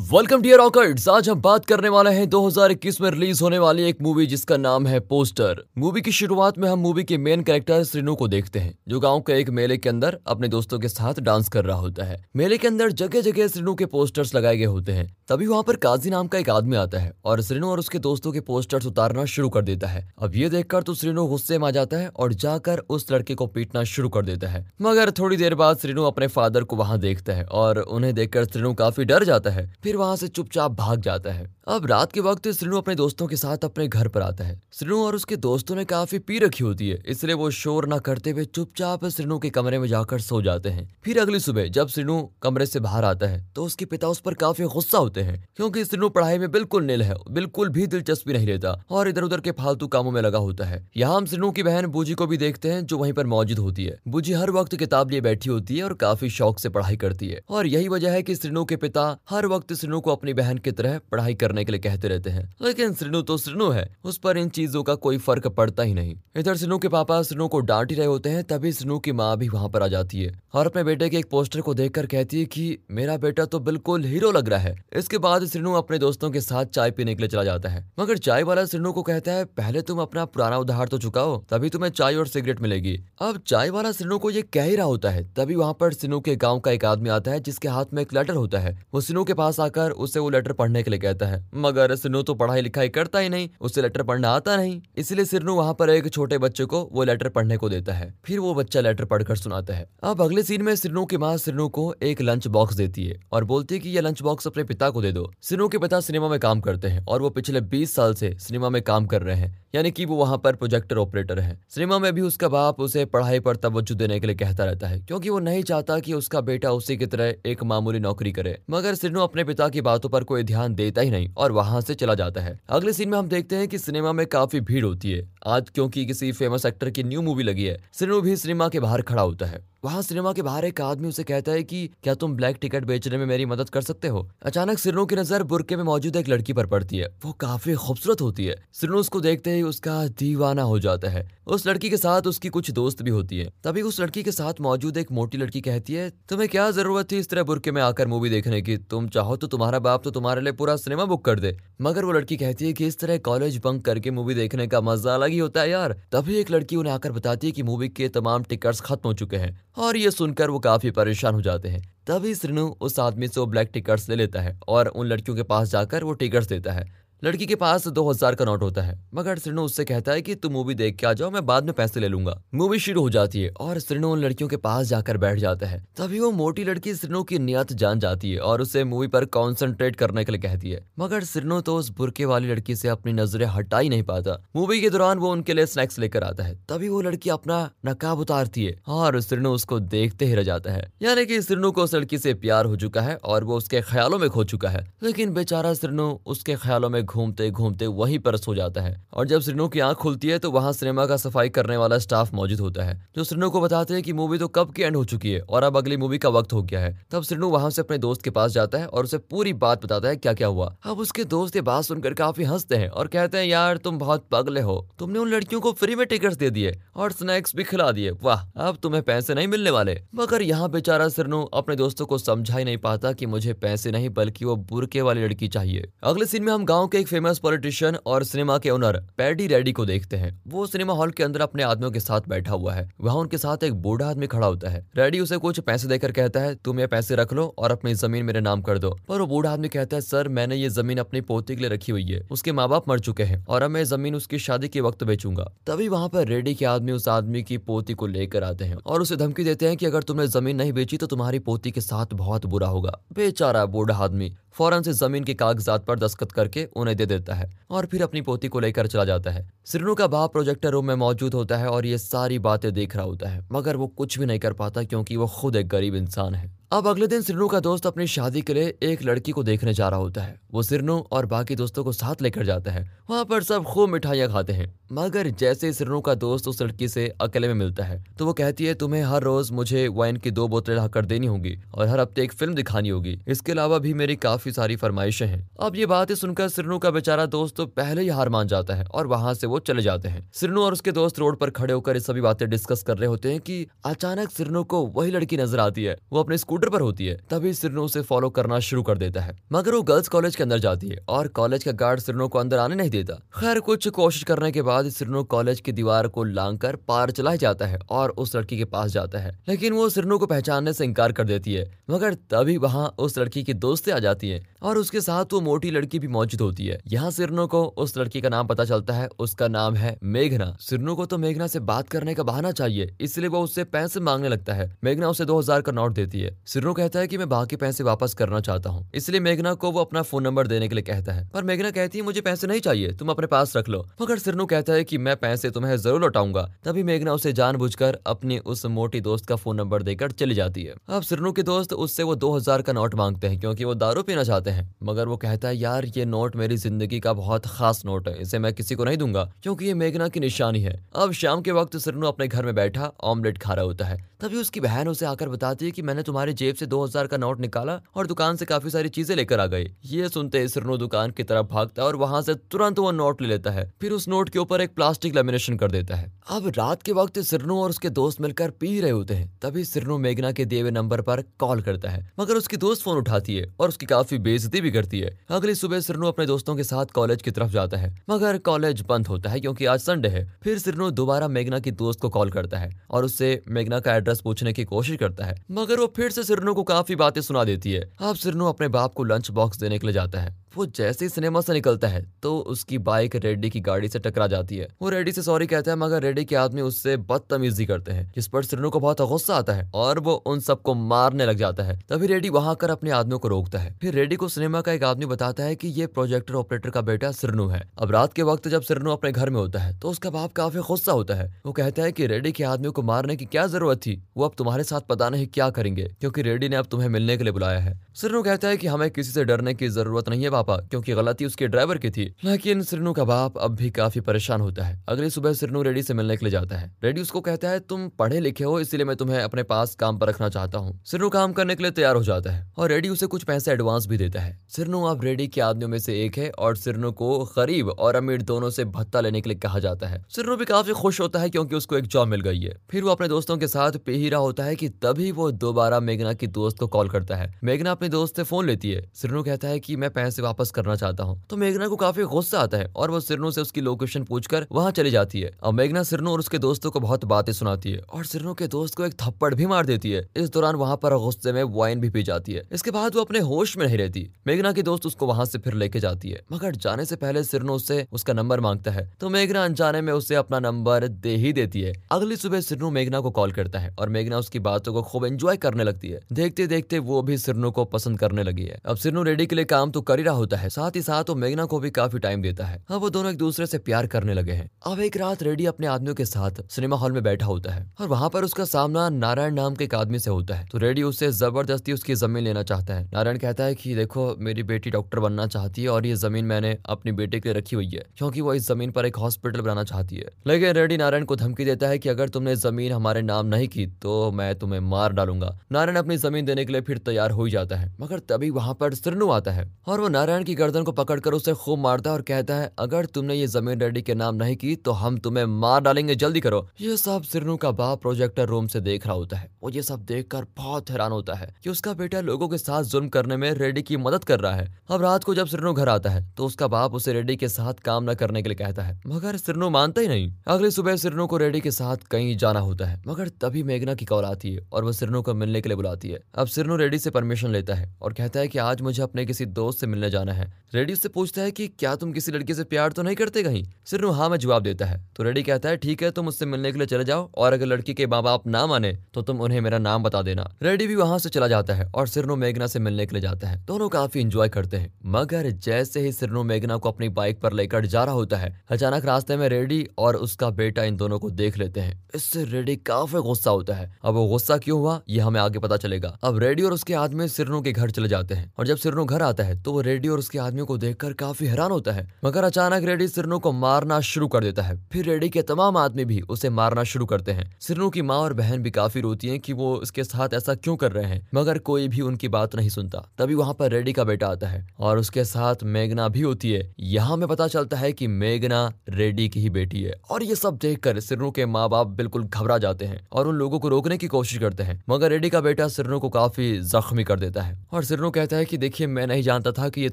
Welcome dear ऑकर्ड्स आज हम बात करने वाले हैं 2021 में रिलीज़ होने वाली एक मूवी जिसका नाम है पोस्टर मूवी की शुरुआत में हम मूवी के मेन कैरेक्टर श्रीनु को देखते हैं, जो गाँव के एक मेले के अंदर अपने दोस्तों के साथ डांस कर रहा होता है। मेले के अंदर जगह जगह श्रीनु के पोस्टर्स लगाए गए होते हैं। तभी वहाँ पर काजी नाम का एक आदमी आता है और श्रीनु और उसके दोस्तों के पोस्टर्स उतारना शुरू कर देता है। अब ये देखकर तो श्रीनु गुस्से में आ जाता है और जाकर उस लड़के को पीटना शुरू कर देता है। मगर थोड़ी देर बाद श्रीनु अपने फादर को वहाँ देखता है और उन्हें देखकर श्रीनु काफ़ी डर जाता है। फिर वहाँ से चुपचाप भाग जाता है। अब रात के वक्त श्रीनु अपने दोस्तों के साथ अपने घर पर आता है। श्रीनु और उसके दोस्तों ने काफ़ी पी रखी होती है, इसलिए वो शोर न करते हुए चुपचाप श्रीनु के कमरे में जाकर सो जाते हैं। फिर अगली सुबह जब श्रीनु कमरे से बाहर आता है तो उसके पिता उस पर काफ़ी गुस्सा होते हैं, क्योंकि श्रीनु पढ़ाई में बिल्कुल नील है, बिल्कुल भी दिलचस्पी नहीं लेता और इधर उधर के फालतू कामों में लगा होता है। यहाँ हम श्रीनु की बहन बूजी को भी देखते हैं, जो वहीं पर मौजूद होती है। बूजी हर वक्त किताब लिए बैठी होती है और काफ़ी शौक से पढ़ाई करती है और यही वजह है की श्रीनु के पिता हर वक्त श्रीनु को अपनी बहन की तरह पढ़ाई करने के लिए कहते रहते हैं। लेकिन श्रीनु तो श्रीनु है, उस पर इन चीज़ों का कोई फ़र्क पड़ता ही नहीं। इधर श्रीनु के पापा श्रीनु को डांट ही रहे होते हैं, तभी श्रीनु की माँ भी वहाँ पर आ जाती है। और अपने बेटे के एक पोस्टर को देखकर कहती है कि मेरा बेटा तो बिल्कुल हीरो लग रहा है। इसके बाद श्रीनु अपने दोस्तों के साथ चाय पीने के लिए चला जाता है। मगर चाय वाला श्रीनु को कहता है, पहले तुम अपना पुराना उधार तो चुकाओ, तभी तुम्हें चाय और सिगरेट मिलेगी। अब चाय वाला श्रीनु को ये कह ही रहा होता है, तभी वहाँ पर श्रीनु के गाँव का एक आदमी आता है, जिसके हाथ में एक लेटर होता है। वो सिनू के पास आकर उसे वो लेटर पढ़ने के लिए कहता है। मगर सिनू तो पढ़ाई लिखाई करता ही नहीं, उसे लेटर पढ़ना आता नहीं। इसलिए सिरनू वहाँ पर एक छोटे बच्चे को वो लेटर पढ़ने को देता है। फिर वो बच्चा लेटर पढ़कर सुनाता है। अब अगले सीन में सिरनू की माँ सिरनू को एक लंच बॉक्स देती है और बोलती है कि ये लंच बॉक्स अपने पिता को दे दो। सिरनू के पिता सिनेमा में काम करते हैं और वो पिछले बीस साल से सिनेमा में काम कर रहे हैं, यानी कि वो वहाँ पर प्रोजेक्टर ऑपरेटर है। सिनेमा में भी उसका बाप उसे पढ़ाई पर तवज्जो देने के लिए कहता रहता है, क्योंकि वो नहीं चाहता कि उसका बेटा उसी की तरह एक मामूली नौकरी करे। मगर सिरनू अपने पिता की बातों पर कोई ध्यान देता ही नहीं और वहाँ से चला जाता है। अगले सीन में हम देखते हैं कि सिनेमा में काफ़ी भीड़ होती है। आज क्योंकि किसी फ़ेमस एक्टर की न्यू मूवी लगी है, सिरनू भी सिनेमा के बाहर खड़ा होता है। वहाँ सिनेमा के बाहर एक आदमी उसे कहता है कि, क्या तुम ब्लैक टिकट बेचने में मेरी मदद कर सकते हो? अचानक सिरनो की नज़र बुरके में मौजूद एक लड़की पर पड़ती है। वो काफ़ी खूबसूरत होती है। सिरनो उसको देखते ही उसका दीवाना हो जाता है। उस लड़की के साथ उसकी कुछ दोस्त भी होती है। तभी उस लड़की के साथ मौजूद एक मोटी लड़की कहती है, तुम्हें क्या ज़रूरत थी इस तरह बुरके में आकर मूवी देखने की? तुम चाहो तो तुम्हारा बाप तो तुम्हारे लिए पूरा सिनेमा बुक कर दे। मगर वो लड़की कहती है कि इस तरह कॉलेज बंक करके मूवी देखने का मज़ा अलग ही होता है यार। तभी एक लड़की उन्हें आकर बताती है कि मूवी के तमाम टिकट्स खत्म हो चुके हैं और ये सुनकर वो काफ़ी परेशान हो जाते हैं। तभी श्रीनु उस आदमी से वो ब्लैक टिकट्स ले लेता है और उन लड़कियों के पास जाकर वो टिकट्स देता है। लड़की के पास दो हज़ार का नोट होता है, मगर श्रीनु उससे कहता है कि तुम मूवी देख के आ जाओ, मैं बाद में पैसे ले लूँगा। मूवी शुरू हो जाती है और श्रीनु उन लड़कियों के पास जाकर बैठ जाता है। तभी वो मोटी लड़की श्रीनु की नियत जान जाती है और उसे मूवी पर कॉन्सेंट्रेट करने के लिए कहती है। मगर श्रीनु तो उस बुरके वाली लड़की से अपनी नज़रें हटा ही नहीं पाता। मूवी के दौरान वो उनके लिए स्नैक्स लेकर आता है। तभी वो लड़की अपना नकाब उतारती है और श्रीनु उसको देखते ही रह जाता है। यानी कि श्रीनु को उस लड़की से प्यार हो चुका है और वो उसके ख्यालों में खो चुका है। लेकिन बेचारा श्रीनु उसके ख्यालों में घूमते घूमते वहीं पर सो जाता है और जब श्रीनु की आँख खुलती है तो वहाँ सिनेमा का सफ़ाई करने वाला स्टाफ मौजूद होता है, जो श्रीनु को बताते हैं कि मूवी तो कब की एंड हो चुकी है और अब अगली मूवी का वक्त हो गया है। तब श्रीनु वहाँ से अपने दोस्त के पास जाता है और उसे पूरी बात बताता है क्या क्या हुआ। अब उसके दोस्त ये बात सुनकर काफ़ी हँसते हैं और कहते हैं, यार, तुम बहुत पगले हो। तुमने उन लड़कियों को फ्री में टिकट दे दिए और स्नैक्स भी खिला दिए। वाह, अब तुम्हें पैसे नहीं मिलने वाले। मगर यहाँ बेचारा सिरनु अपने दोस्तों को समझा ही नहीं पाता कि मुझे पैसे नहीं, बल्कि वो बुरके वाली लड़की चाहिए। अगले सीन में हम गाँव के एक फ़ेमस पॉलिटिशियन और सिनेमा के ओनर पैडी रेडी को देखते हैं। वो सिनेमा हॉल के अंदर अपने आदमियों के साथ बैठा हुआ है। वहाँ उनके साथ एक बूढ़ा आदमी खड़ा होता है। रेडी उसे कुछ पैसे देकर कहता है, तुम ये पैसे रख लो और अपनी ज़मीन मेरे नाम कर दो। पर वो बूढ़ा आदमी कहता है, सर, मैंने ये ज़मीन अपनी पोती के लिए रखी हुई है। उसके माँ बाप मर चुके हैं और अब मैं ज़मीन उसकी शादी के वक्त बेचूँगा। तभी वहाँ पर रेडी के आदमी उस आदमी की पोती को लेकर आते हैं और उसे धमकी देते हैं की अगर तुमने ज़मीन नहीं बेची तो तुम्हारी पोती के साथ बहुत बुरा होगा। बेचारा बूढ़ा आदमी फ़ौरन से ज़मीन के कागजात पर दस्तखत करके उन्हें दे देता है और फिर अपनी पोती को लेकर चला जाता है। सिरनू का बाप प्रोजेक्टर रूम में मौजूद होता है और ये सारी बातें देख रहा होता है, मगर वो कुछ भी नहीं कर पाता क्योंकि वो खुद एक गरीब इंसान है। अब अगले दिन सिरनू का दोस्त अपनी शादी के लिए एक लड़की को देखने जा रहा होता है। वो सिरनू और बाकी दोस्तों को साथ लेकर जाता है। वहाँ पर सब खूब मिठाइयाँ खाते हैं। मगर जैसे सिरनू का दोस्त उस लड़की से अकेले में मिलता है तो वो कहती है, तुम्हें हर रोज मुझे वाइन की दो बोतलें लाकर देनी होगी और हर हफ़्ते एक फ़िल्म दिखानी होगी। इसके अलावा भी मेरी काफ़ी सारी फरमाइशें हैं। अब ये बातें सुनकर सिरनू का बेचारा दोस्त तो पहले ही हार मान जाता है और वहाँ से वो चले जाते हैं। सिरनू और उसके दोस्त रोड पर खड़े होकर सभी बातें डिस्कस कर रहे होते हैं की अचानक सिरनू को वही लड़की नज़र आती है। वो अपने स्कूटी स्कूटर पर होती है, तभी सिरनो उसे फॉलो करना शुरू कर देता है। मगर वो गर्ल्स कॉलेज के अंदर जाती है और कॉलेज का गार्ड सिरनो को अंदर आने नहीं देता। खैर, कुछ कोशिश करने के बाद सिरनो कॉलेज की दीवार को लांग कर पार चला जाता है और उस लड़की के पास जाता है। लेकिन वो सिरनो को पहचानने से इनकार कर देती है। मगर तभी वहाँ उस लड़की की दोस्तें आ जाती है और उसके साथ वो मोटी लड़की भी मौजूद होती है। यहाँ सिरनो को उस लड़की का नाम पता चलता है, उसका नाम है मेघना। सिरनो को तो मेघना से बात करने का बहाना चाहिए, इसलिए वो उससे पैसे मांगने लगता है। मेघना उसे दो हज़ार का नोट देती है। सिरनो कहता है की मैं बाकी पैसे वापस करना चाहता हूँ। इसलिए मेघना को वो अपना फ़ोन नंबर देने के लिए कहता है। पर मेघना कहती है, मुझे पैसे नहीं चाहिए, तुम अपने पास रख लो। मगर सिरनो कहता है की, मैं पैसे तुम्हें ज़रूर लौटाऊँगा। तभी मेघना उसे जान अपनी उस मोटी दोस्त का फ़ोन नंबर देकर चली जाती है। अब सिरनो के दोस्त उससे वो दो हज़ार का नोट मांगते हैं, क्योंकि वो दारू पीना चाहते हैं। मगर वो कहता है, यार, ये नोट मेरी ज़िंदगी का बहुत खास नोट है, इसे मैं किसी को नहीं दूँगा, क्योंकि ये मेघना की निशानी है। अब शाम के वक्त सिरनो अपने घर में बैठा, ऑमलेट खा रहा होता है। तभी उसकी बहन उसे आकर बताती है कि, मैंने तुम्हारी जेब से दो हज़ार का नोट निकाला और दुकान से काफ़ी सारी चीज़ें लेकर आ गई ये सुनते सिरनो दुकान की तरफ़ भागता और वहाँ से तुरंत वो नोट ले लेता है, फिर उस नोट के ऊपर एक प्लास्टिक लेमिनेशन कर देता है। अब रात के वक्त सिरनो और उसके दोस्त मिलकर पी रहे होते हैं, तभी सिरनो मेघना के देवे नंबर पर कॉल करता है, मगर उसकी दोस्त फ़ोन उठाती है और उसकी काफ़ी बेजती भी करती है। अगली सुबह सिरनो अपने दोस्तों के साथ कॉलेज की तरफ़ जाता है, मगर कॉलेज बंद होता है क्योंकि आज संडे है, फिर सिरनो दोबारा मेघना की दोस्त को कॉल करता है और उससे मेघना का एड्रेस पूछने की कोशिश करता है, मगर वो फिर से सिरनो को काफ़ी बातें सुना देती है। अब सिरनू अपने बाप को लंच बॉक्स देने के लिए जाता है। वो जैसे ही सिनेमा से निकलता है तो उसकी बाइक रेड्डी की गाड़ी से टकरा जाती है। वो रेड्डी से सॉरी कहता है, मगर रेड्डी के आदमी उससे बदतमीजी करते हैं, जिस पर सिरनो को बहुत गुस्सा आता है, और वो उन सबको मारने लग जाता है। तभी रेड्डी वहाँ कर अपने आदमियों को रोकता है। फिर रेड्डी को सिनेमा का एक आदमी बताता है की ये प्रोजेक्टर ऑपरेटर का बेटा सिरनू है। अब रात के वक्त जब सिरनू अपने घर में होता है तो उसका बाप काफ़ी गुस्सा होता है। वो कहता है की रेड्डी के आदमियों को मारने की क्या ज़रूरत थी? वो अब तुम्हारे साथ पता नहीं क्या करेंगे, क्योंकि रेड्डी ने अब तुम्हें मिलने के लिए बुलाया है। सिरनू कहता है की हमें किसी से डरने की ज़रूरत नहीं है पापा, क्योंकि गलती उसके ड्राइवर की थी। लेकिन सिरनू का बाप अब भी काफ़ी परेशान होता है। अगली सुबह सिरनू रेडी से मिलने के लिए जाता है। रेडी उसको कहता है, तुम पढ़े लिखे हो, इसलिए मैं तुम्हें अपने पास काम पर रखना चाहता हूँ। सिरनू काम करने के लिए तैयार हो जाता है और रेडी उसे कुछ पैसे एडवांस भी देता है। सिरनू अब रेडी के आदमियों में से एक है और सिरनू को गरीब और अमीर दोनों से भत्ता लेने के लिए कहा जाता है। सिरनू भी काफ़ी खुश होता है क्योंकि उसको एक जॉब मिल गई है। फिर वो अपने दोस्तों के साथ पे रहा होता है कि तभी वो दोबारा मेघना की दोस्त को कॉल करता है। मेघना अपने दोस्त से फ़ोन लेती है। सिरनू कहता है कि, मैं पैसे वापस करना चाहता हूँ। तो मेघना को काफ़ी गुस्सा आता है और वो सिरनू से उसकी लोकेशन पूछकर वहाँ चली जाती है। और मेघना सिरनू और उसके दोस्तों को बहुत बातें सुनाती है और सिरनू के दोस्त को एक थप्पड़ भी मार देती है। इस दौरान वहाँ पर गुस्से में वाइन भी पी जाती है। इसके बाद वो अपने होश में नहीं रहती। मेघना की दोस्त उसको वहाँ से फिर लेके जाती है। मगर जाने से पहले सिरनू उससे उसका नंबर माँगता है। तो मेघना अनजाने में उसे अपना नंबर दे ही देती है। अगली सुबह सिरनू मेघना को कॉल करता है और मेघना उसकी बातों को खूब एंजॉय करने लगती है। देखते देखते वो भी सिरनू को पसंद करने लगी है। अब सिरनू रेडी के लिए काम तो कर ही रहा होता है। साथ ही साथ वो मेघना को भी काफ़ी टाइम देता है। अब वो दोनों एक दूसरे से प्यार करने लगे हैं। अब एक रात रेडी अपने आदमियों के साथ सिनेमा हॉल में बैठा होता है और वहाँ पर उसका सामना नारायण नाम के एक आदमी से होता है। तो रेडी उससे ज़बरदस्ती उसकी ज़मीन लेना चाहता है। नारायण कहता है कि, देखो, मेरी बेटी डॉक्टर बनना चाहती है और ये ज़मीन मैंने अपनी बेटे के लिए रखी हुई है, क्योंकि वो इस ज़मीन पर एक हॉस्पिटल बनाना चाहती है। लेकिन रेडी नारायण को धमकी देता है की अगर तुमने ज़मीन हमारे नाम नहीं की तो मैं तुम्हें मार डालूँगा। नारायण अपनी ज़मीन देने के लिए फिर तैयार हो जाता है, मगर तभी वहाँ पर सिरनू आता है और वो नारायण की गर्दन को पकड़कर उसे खूब मारता और कहता है, अगर तुमने ये ज़मीन रेडी के नाम नहीं की तो हम तुम्हें मार डालेंगे, जल्दी करो। ये सब सिरनू का बाप प्रोजेक्टर रूम से देख रहा होता है। वो ये सब देखकर बहुत हैरान होता है कि उसका बेटा लोगों के साथ जुल्म करने में रेडी की मदद कर रहा है। अब रात को जब सिरनू घर आता है तो उसका बाप उसे रेडी के साथ काम न करने के लिए कहता है। मगर सिरनू मानता ही नहीं। अगली सुबह सिरनू को रेडी के साथ कहीं जाना होता है, मगर तभी मेघना की कॉल आती है और वो सिरनू को मिलने के लिए बुलाती है। अब सिरनू रेडी से परमिशन लेता है और कहता है कि आज मुझे अपने किसी दोस्त से मिलने जाना है। रेडी उससे पूछता है कि क्या तुम किसी लड़की से प्यार तो नहीं करते कहीं? सिरनू हाँ में जवाब देता है। तो रेडी कहता है, ठीक है, तुम उससे मिलने के लिए चले जाओ और अगर लड़की के माँ बाप ना माने तो तुम उन्हें मेरा नाम बता देना। रेडी भी वहाँ से चला जाता है और सिरनू मेघना से मिलने के लिए जाता है। दोनों काफ़ी इंजॉय करते हैं। मगर जैसे ही सिरनो मेघना को अपनी बाइक पर लेकर जा रहा होता है, अचानक रास्ते में रेडी और उसका बेटा इन दोनों को देख लेते हैं। इससे रेडी काफ़ी गुस्सा होता है। अब वो गुस्सा क्यों हुआ, ये हमें आगे पता चलेगा। अब रेडी और उसके आदमी सिरनू के घर चले जाते हैं। और जब सिरनो घर आता है तो वो रेडी और उसके आदमी को देखकर काफ़ी हैरान होता है। मगर अचानक रेडी सिरनू को मारना शुरू कर देता है। फिर रेडी के तमाम आदमी भी उसे मारना शुरू करते हैं। सिरनू की माँ और बहन भी काफ़ी रोती है की वो इसके साथ ऐसा क्यों कर रहे हैं। मगर कोई भी उनकी बात नहीं सुनता। तभी वहाँ पर रेडी का बेटा आता है और उसके साथ मेघना भी होती है। यहाँ में पता चलता है की मेघना रेडी की ही बेटी है। और ये सब देखकर सिरनू के माँ बाप बिल्कुल घबरा जाते हैं और उन लोगों को रोकने की कोशिश करते हैं। मगर रेडी का बेटा सिरनू को काफ़ी जख्मी कर देता है। और सिरनू कहता है कि, देखिए, मैं नहीं जानता था कि ये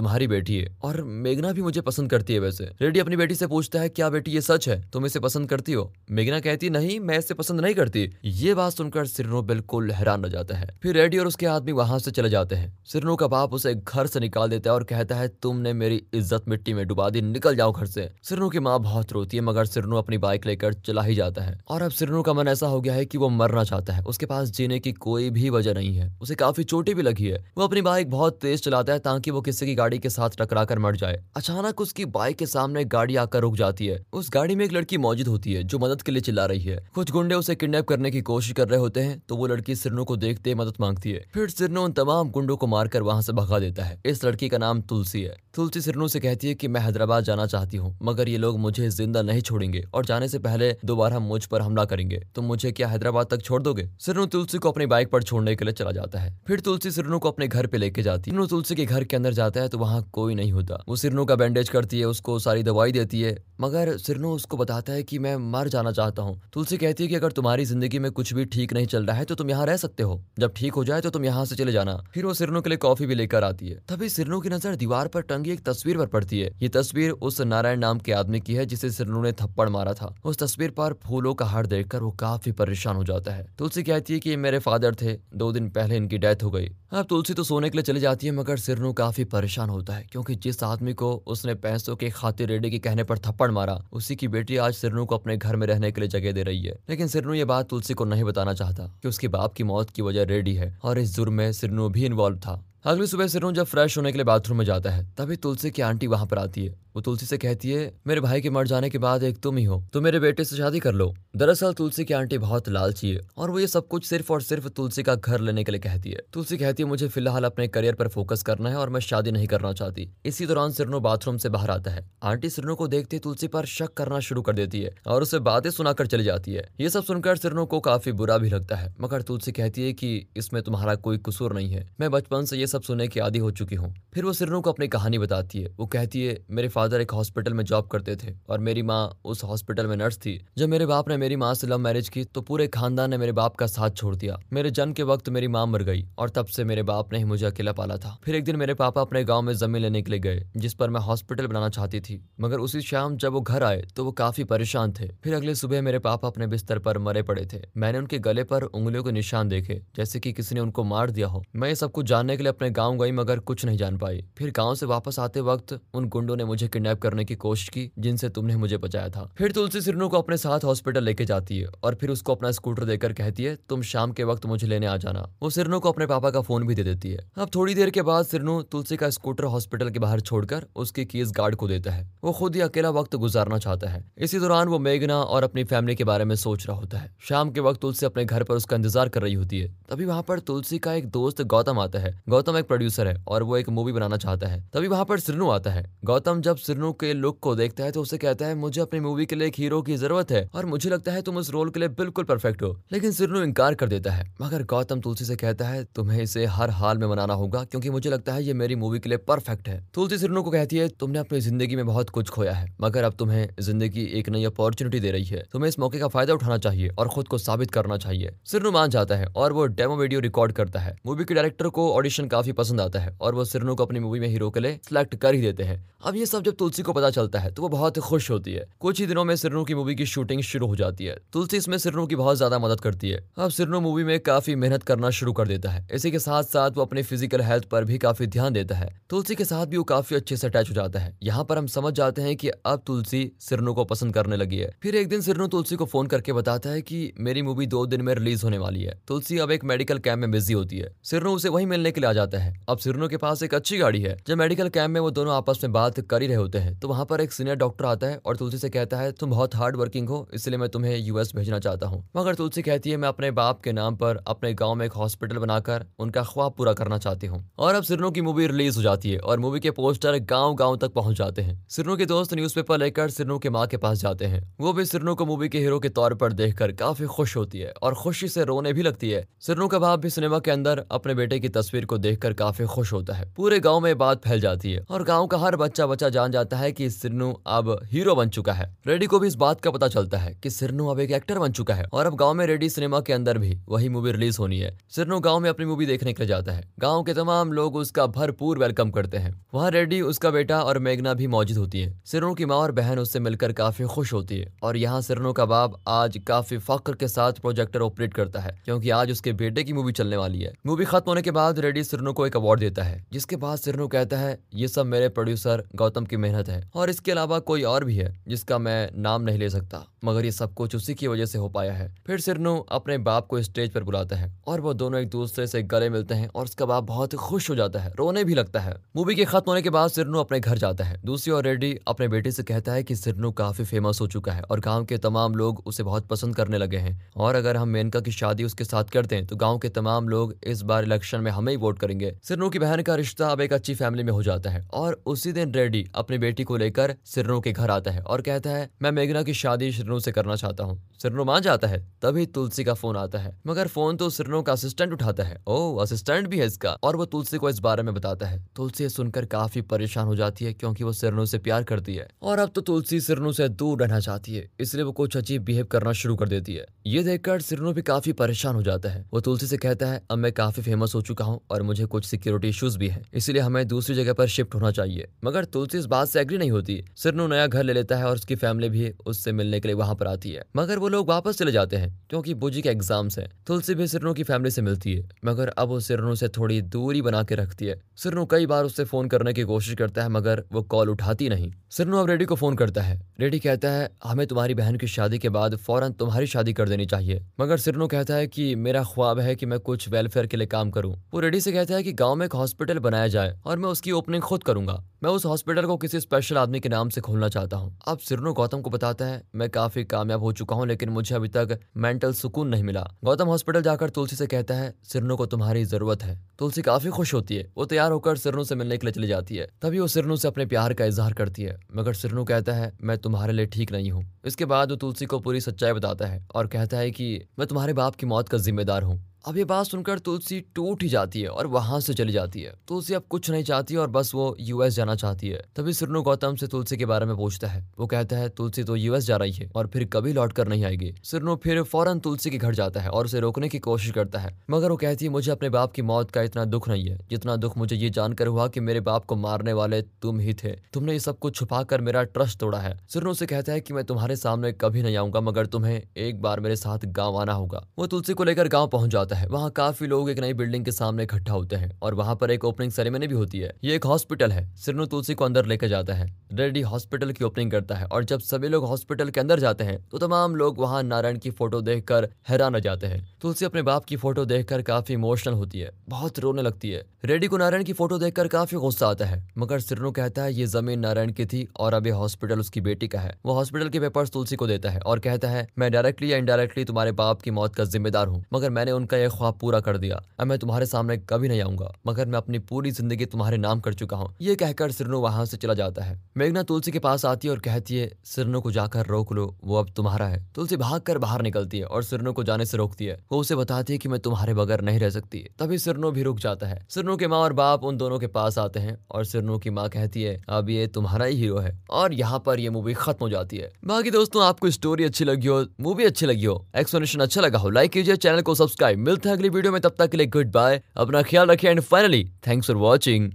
तुम्हारी बेटी है। और मेघना भी मुझे पसंद करती है वैसे। रेडी अपनी बेटी से पूछता है, क्या बेटी, ये सच है? तुम इसे पसंद करती हो? मेघना कहती, नहीं, मैं इसे पसंद नहीं करती। ये बात सुनकर सिरनू बिल्कुल हैरान हो जाता है। फिर रेडी और उसके आदमी वहाँ से चले जाते हैं। सिरनू का बाप उसे घर से निकाल देता है और कहता है, तुमने मेरी इज़्ज़त मिट्टी में डुबा दी, निकल जाओ घर से। सिरनू की माँ बहुत रोती है, मगर सिरनू अपनी बाइक लेकर चला ही जाता है। और अब सिरनू का मन ऐसा हो गया है कि वो मरना चाहता है। उसके पास जीने की कोई भी वजह नहीं है। उसे काफ़ी चोटी भी लगी है। वो अपनी बाइक बहुत तेज चलाता है ताकि वो किसी की गाड़ी के साथ टकरा कर मर जाए। अचानक उसकी बाइक के सामने गाड़ी आकर रुक जाती है। उस गाड़ी में एक लड़की मौजूद होती है, जो मदद के लिए चिल्ला रही है। कुछ गुंडे उसे किडनैप करने की कोशिश कर रहे होते हैं तो वो लड़की सिरनो को देखते मदद मांगती है। फिर सिरनू उन तमाम गुंडों को मारकर वहाँ से भगा देता है। इस लड़की का नाम तुलसी है। तुलसी सिरनू से कहती है की, मैं हैदराबाद जाना चाहती हूँ, मगर ये लोग मुझे ज़िंदा नहीं छोड़ेंगे और जाने से पहले दोबारा मुझ पर हमला करेंगे। तुम मुझे क्या हैदराबाद तक छोड़ दोगे? सिरनू तुलसी को अपनी बाइक पर छोड़ने के लिए चला जाता है। फिर तुलसी सिरनू को अपने घर पे लेके जाती है। तुलसी के घर के अंदर जाता है तो वहाँ कोई नहीं होता। वो सिरनू का बैंडेज करती है, उसको सारी दवाई देती है, मगर सिरनू उसको बताता है कि मैं मर जाना चाहता हूँ। तुलसी कहती है कि अगर तुम्हारी ज़िंदगी में कुछ भी ठीक नहीं चल रहा है तो तुम यहाँ रह सकते हो। जब ठीक हो जाए तो तुम यहाँ से चले जाना। फिर वो सिरनू के लिए कॉफ़ी भी लेकर आती है। तभी सिरनू की नज़र दीवार पर टंगी एक तस्वीर पर पड़ती है। ये तस्वीर उस नारायण नाम के आदमी की है, जिसे सिरनू ने थप्पड़ मारा था। उस तस्वीर पर फूलों का हार देखकर वो काफ़ी परेशान हो जाता है। तुलसी कहती है कि मेरे फादर थे। दो दिन पहले इनकी डेथ हो गई। अब तुलसी तो सोने के लिए चली जाती है, मगर सिरनू काफ़ी परेशान होता है, क्योंकि जिस आदमी को उसने पैसों के खातिर रेडी के कहने पर थप्पड़ मारा, उसी की बेटी आज सिरनू को अपने घर में रहने के लिए जगह दे रही है। लेकिन सिरनू ये बात तुलसी को नहीं बताना चाहता कि उसके बाप की मौत की वजह रेडी है और इस जुर्म में सिरनू भी इन्वॉल्व था। अगली सुबह सिरनू जब फ्रेश होने के लिए बाथरूम में जाता है, तभी तुलसी की आंटी वहाँ पर आती है। वो तुलसी से कहती है, मेरे भाई के मर जाने के बाद एक तुम ही हो तो मेरे बेटे से शादी कर लो। दरअसल तुलसी की आंटी बहुत लालची है और वो ये सब कुछ सिर्फ़ और सिर्फ़ तुलसी का घर लेने के लिए कहती है। तुलसी कहती है, मुझे फ़िलहाल अपने करियर पर फोकस करना है और मैं शादी नहीं करना चाहती। इसी दौरान सिरनो बाथरूम से बाहर आता है। आंटी सिरनो को देखते तुलसी पर शक करना शुरू कर देती है और उसे बातें सुनाकर चली जाती है। ये सब सुनकर सिरनो को काफ़ी बुरा भी लगता है, मगर तुलसी कहती है की इसमें तुम्हारा कोई कसूर नहीं है। मैं बचपन से ये सब सुनने की आदि हो चुकी हूँ। फिर वो सिरनो को अपनी कहानी बताती है। वो कहती है, मेरे फादर एक हॉस्पिटल में जॉब करते थे और मेरी माँ उस हॉस्पिटल में नर्स थी। जब मेरे बाप ने मेरी माँ से लव मैरिज की तो पूरे खानदान ने मेरे बाप का साथ छोड़ दिया। मेरे जन्म के वक्त मेरी माँ मर गई और तब से मेरे बाप ने ही मुझे अकेला पाला था। फिर एक दिन मेरे पापा अपने गाँव में ज़मीन लेने के लिए गए, जिस पर मैं हॉस्पिटल बनाना चाहती थी। मगर उसी शाम जब वो घर आए तो वो काफ़ी परेशान थे। फिर अगले सुबह मेरे पापा अपने बिस्तर पर मरे पड़े थे। मैंने उनके गले पर उंगलियों के निशान देखे, जैसे की किसी ने उनको मार दिया हो। मैं ये सब कुछ जानने के लिए अपने गाँव गई, मगर कुछ नहीं जान पाई। फिर गाँव से वापस आते वक्त उन गुंडों ने मुझे किडनैप करने की कोशिश की, जिनसे तुमने मुझे बचाया था। फिर तुलसी सिरनू को अपने साथ हॉस्पिटल लेके जाती है और फिर उसको अपना स्कूटर देकर कहती है, तुम शाम के वक्त मुझे लेने आ जाना। वो सिरनू को अपने पापा का फ़ोन भी दे देती है। अब थोड़ी देर के बाद सिरनू तुलसी का स्कूटर हॉस्पिटल के बाहर छोड़कर उसकी कीज गार्ड को देता है। वो खुद ही अकेला वक्त गुजारना चाहता है। इसी दौरान वो मेघना और अपनी फैमिली के बारे में सोच रहा होता है। शाम के वक्त तुलसी अपने घर पर उसका इंतज़ार कर रही होती है। तभी वहाँ पर तुलसी का एक दोस्त गौतम आता है। गौतम एक प्रोड्यूसर है और वो एक मूवी बनाना चाहता है। तभी वहाँ पर सिरनू आता है। गौतम जब सिरनू के लुक को देखता है तो उसे कहता है, मुझे अपनी मूवी के लिए एक हीरो की ज़रूरत है और मुझे लगता है तुम उस रोल के लिए बिल्कुल परफेक्ट हो। लेकिन सिरनू इनकार कर देता है। मगर गौतम तुलसी से कहता है, तुम्हें इसे हर हाल में मनाना होगा क्योंकि मुझे लगता है ये मेरी मूवी के लिए परफेक्ट है। तुलसी सिरनू को कहती है, तुमने अपनी ज़िंदगी में बहुत कुछ खोया है, मगर अब तुम्हें ज़िंदगी एक नई अपॉर्चुनिटी दे रही है। तुम्हें इस मौके का फ़ायदा उठाना चाहिए और खुद को साबित करना चाहिए। सिरनू मान जाता है और वो डेमो वीडियो रिकॉर्ड करता है। मूवी के डायरेक्टर को ऑडिशन काफ़ी पसंद आता है और वो सिरनू को अपनी मूवी में हीरो के लिए सिलेक्ट कर ही देते हैं। अब ये सब जब तुलसी को पता चलता है तो वो बहुत खुश होती है। कुछ ही दिनों में सिरनू की मूवी की शूटिंग शुरू हो जाती है। तुलसी इसमें सिरनू की बहुत ज़्यादा मदद करती है। अब सिरनू मूवी में काफ़ी मेहनत करना शुरू कर देता है। इसी के साथ साथ वो अपने फ़िज़िकल हेल्थ पर भी काफ़ी ध्यान देता है। तुलसी के साथ भी वो काफ़ी अच्छे से अटैच हो जाता है। यहाँ पर हम समझ जाते हैं की अब तुलसी सिरनू को पसंद करने लगी है। फिर एक दिन सिरनू तुलसी को फ़ोन करके बताता है की मेरी मूवी दो दिन में रिलीज़ होने वाली है। तुलसी अब एक मेडिकल कैंप में बिज़ी होती है। सिरनू उसे वही मिलने के लिए आ जाता है। अब सिरनू के पास एक अच्छी गाड़ी है। जब मेडिकल कैंप में वो दोनों आपस में बात कर ही रहे होते हैं। तो वहाँ पर एक सीनियर डॉक्टर आता है और तुलसी से कहता है, तुम बहुत हार्ड वर्किंग हो, इसलिए मैं तुम्हें यूएस भेजना चाहता हूँ। मगर तुलसी कहती है, मैं अपने बाप के नाम पर अपने गाँव में एक हॉस्पिटल बनाकर उनका ख्वाब पूरा करना चाहती हूँ। और अब सिरनो की मूवी रिलीज़ हो जाती है और मूवी के पोस्टर गाँव गाँव तक पहुँच जाते हैं। सिरनो के दोस्त न्यूज़पेपर लेकर सिरनो के माँ के पास जाते हैं। वो भी सिरनो को मूवी के हीरो के तौर पर देखकर काफ़ी खुश होती है और खुशी से रोने भी लगती है। सिरनो का बाप भी सिनेमा के अंदर अपने बेटे की तस्वीर को देखकर काफ़ी खुश होता है। पूरे गाँव में बात फैल जाती है और गाँव का हर बच्चा बच्चा जान जाता है की सिरनू अब हीरो बन चुका है। रेडी को भी इस बात का पता चलता है की सिरनू अब एक एक्टर बन चुका है और अब गाँव में रेडी सिनेमा के अंदर भी वही मूवी रिलीज़ होनी है। सिरनू गाँव में अपनी मूवी देखने के लिए जाता है। गाँव के तमाम लोग उसका भरपूर वेलकम करते हैं। वहाँ रेडी उसका बेटा और मेघना भी मौजूद होती है। सिरनू की माँ और बहन उससे मिलकर काफ़ी खुश होती है और यहाँ सिरनू का बाप आज काफ़ी फख्र के साथ प्रोजेक्टर ऑपरेट करता है, क्योंकि आज उसके बेटे की मूवी चलने वाली है। मूवी खत्म होने के बाद रेडी सिरनू को एक अवार्ड देता है, जिसके बाद सिरनू कहता है, ये सब मेरे प्रोड्यूसर गौतम की मेहनत है और इसके अलावा कोई और भी है जिसका मैं नाम नहीं ले सकता, मगर ये सब कुछ उसी की वजह से हो पाया है। फिर सिरनू अपने बाप को स्टेज पर बुलाता है और वो दोनों एक दूसरे से गले मिलते हैं और उसका बाप बहुत खुश हो जाता है, रोने भी लगता है। मूवी के खत्म होने के बाद सिरनू अपने घर जाता है। दूसरी ओर रेडी अपने बेटे से कहता है कि सिरनू काफ़ी फ़ेमस हो चुका है और गाँव के तमाम लोग उसे बहुत पसंद करने लगे हैं। और अगर हम मेनका की शादी उसके साथ करते हैं तो गाँव के तमाम लोग इस बार इलेक्शन में हमें ही वोट करेंगे। सिरनू की बहन का रिश्ता अब एक अच्छी फैमिली में हो जाता है और उसी दिन रेडी अपनी बेटी को लेकर सिरनो के घर आता है और कहता है, मैं मेघना की शादी सिरनू से करना चाहता हूँ। सिरनो मान जाता है, तभी तुलसी का फ़ोन आता है। मगर फ़ोन तो सिरनो का असिस्टेंट उठाता है। ओ असिस्टेंट भी है इसका। और वो तुलसी को इस बारे में बताता है। तुलसी सुनकर काफ़ी परेशान हो जाती है क्योंकि वो सिरनो से प्यार करती है। और अब तो तुलसी सिरनो से दूर रहना चाहती है, इसलिए वो कुछ अजीब बिहेव करना शुरू कर देती है। ये देखकर सिरनो भी काफ़ी परेशान हो जाता है। वो तुलसी से कहता है, अब मैं काफ़ी फ़ेमस हो चुका हूँ और मुझे कुछ सिक्योरिटी इश्यूज़ भी है, इसलिए हमें दूसरी जगह पर शिफ्ट होना चाहिए। मगर तुलसी इस बात से एग्री नहीं होती। सिरनू नया घर ले लेता है और उसकी फैमिली भी उससे मिलने के लिए वहाँ पर आती है। मगर वो लोग वापस चले जाते हैं, क्योंकि बुजी के एग्ज़ाम्स है। तुलसी भी सिरनू की फैमिली से मिलती है, मगर अब वो सिरनू से थोड़ी दूरी बना के रखती है। सिरनू कई बार उससे फ़ोन करने की कोशिश करता है, मगर वो कॉल उठाती नहीं। सिरनू अब रेडी को फ़ोन करता है। रेडी कहता है, हमें तुम्हारी बहन की शादी के बाद फ़ौरन तुम्हारी शादी कर देनी चाहिए। मगर सिरनू कहता है कि, मेरा ख्वाब है कि मैं कुछ वेलफेयर के लिए काम करूँ। वो रेडी से कहता है कि, गाँव में एक हॉस्पिटल बनाया जाए और मैं उसकी ओपनिंग खुद करूँगा। मैं उस हॉस्पिटल को किसी स्पेशल आदमी के नाम से खोलना चाहता हूँ। अब सिरनो गौतम को बताता है, मैं काफ़ी कामयाब हो चुका हूँ, लेकिन मुझे अभी तक मेंटल सुकून नहीं मिला। गौतम हॉस्पिटल जाकर तुलसी से कहता है, सिरनो को तुम्हारी ज़रूरत है। तुलसी काफ़ी खुश होती है। वो तैयार होकर सिरनू से मिलने के लिए चली जाती है। तभी वो सिरनू से अपने प्यार का इजहार करती है। मगर सिरनू कहता है, मैं तुम्हारे लिए ठीक नहीं हूँ। इसके बाद वो तुलसी को पूरी सच्चाई बताता है और कहता है कि, मैं तुम्हारे बाप की मौत का जिम्मेदार हूँ। अब ये बात सुनकर तुलसी टूट ही जाती है और वहाँ से चली जाती है। तुलसी अब कुछ नहीं चाहती और बस वो यूएस जाना चाहती है। तभी सिरनू गौतम से तुलसी के बारे में पूछता है। वो कहता है, तुलसी तो यूएस जा रही है और फिर कभी लौट कर नहीं आएगी। सिरनू फिर फ़ौरन तुलसी के घर जाता है और उसे रोकने की कोशिश करता है। मगर वो कहती है, मुझे अपने बाप की मौत का इतना दुख नहीं है। जितना दुख मुझे ये जानकर हुआ की मेरे बाप को मारने वाले तुम ही थे। तुमने ये सब कुछ छुपा कर मेरा ट्रस्ट तोड़ा है। सिरनू से कहता है की मैं तुम्हारे सामने कभी नहीं आऊँगा, मगर तुम्हें एक बार मेरे साथ गाँव आना होगा। वो तुलसी को लेकर गाँव पहुँच जाता है। वहाँ काफ़ी लोग एक नई बिल्डिंग के सामने इकट्ठा होते हैं और वहाँ पर एक ओपनिंग सेरेमनी भी होती है। ये एक हॉस्पिटल है। सिरनू तुलसी को अंदर लेकर जाता है। रेडी हॉस्पिटल की ओपनिंग करता है और जब सभी लोग हॉस्पिटल के अंदर जाते हैं तो तमाम लोग वहाँ नारायण की फ़ोटो देखकर हैरान हो जाते हैं। तुलसी अपने बाप की फ़ोटो देखकर काफ़ी इमोशनल होती है। बहुत रोने लगती है। रेडी को नारायण की फ़ोटो देखकर काफ़ी गुस्सा आता है। मगर सिरनू कहता है, ये ज़मीन नारायण की थी और ये हॉस्पिटल उसकी बेटी का है। वो हॉस्पिटल के पेपर्स तुलसी को देता है और कहता है, मैं डायरेक्टली या इनडायरेक्टली तुम्हारे बाप की मौत का जिम्मेदार हूँ, मगर मैंने उनका यह ख्वाब पूरा कर दिया। अब मैं तुम्हारे सामने कभी नहीं आऊँगा, मगर मैं अपनी पूरी ज़िंदगी तुम्हारे नाम कर चुका हूँ। ये कहकर सिरनू वहाँ से चला जाता है। मेघना तुलसी के पास आती है और कहती है, सिरनू को जाकर रोक लो, वो अब तुम्हारा है। तुलसी भाग बाहर निकलती है और सिरनू को जाने से रोकती है। वो उसे बताती है कि मैं तुम्हारे बगैर नहीं रह सकती। तभी सिरनू भी रुक जाता है। सिरनो के माँ और बाप उन दोनों के पास आते हैं और सिरनू की माँ कहती है, अब ये तुम्हारा ही हीरो है। और यहाँ पर ये मूवी खत्म हो जाती है। बाकी दोस्तों, आपको स्टोरी अच्छी लगी हो मूवी अच्छी लगी हो एक्सप्लेनेशन अच्छा लगा हो लाइक कीजिए चैनल को सब्सक्राइब मिलते हैं अगली वीडियो में, तब तक के लिए गुड बाय अपना ख्याल रखिए and finally thanks for watching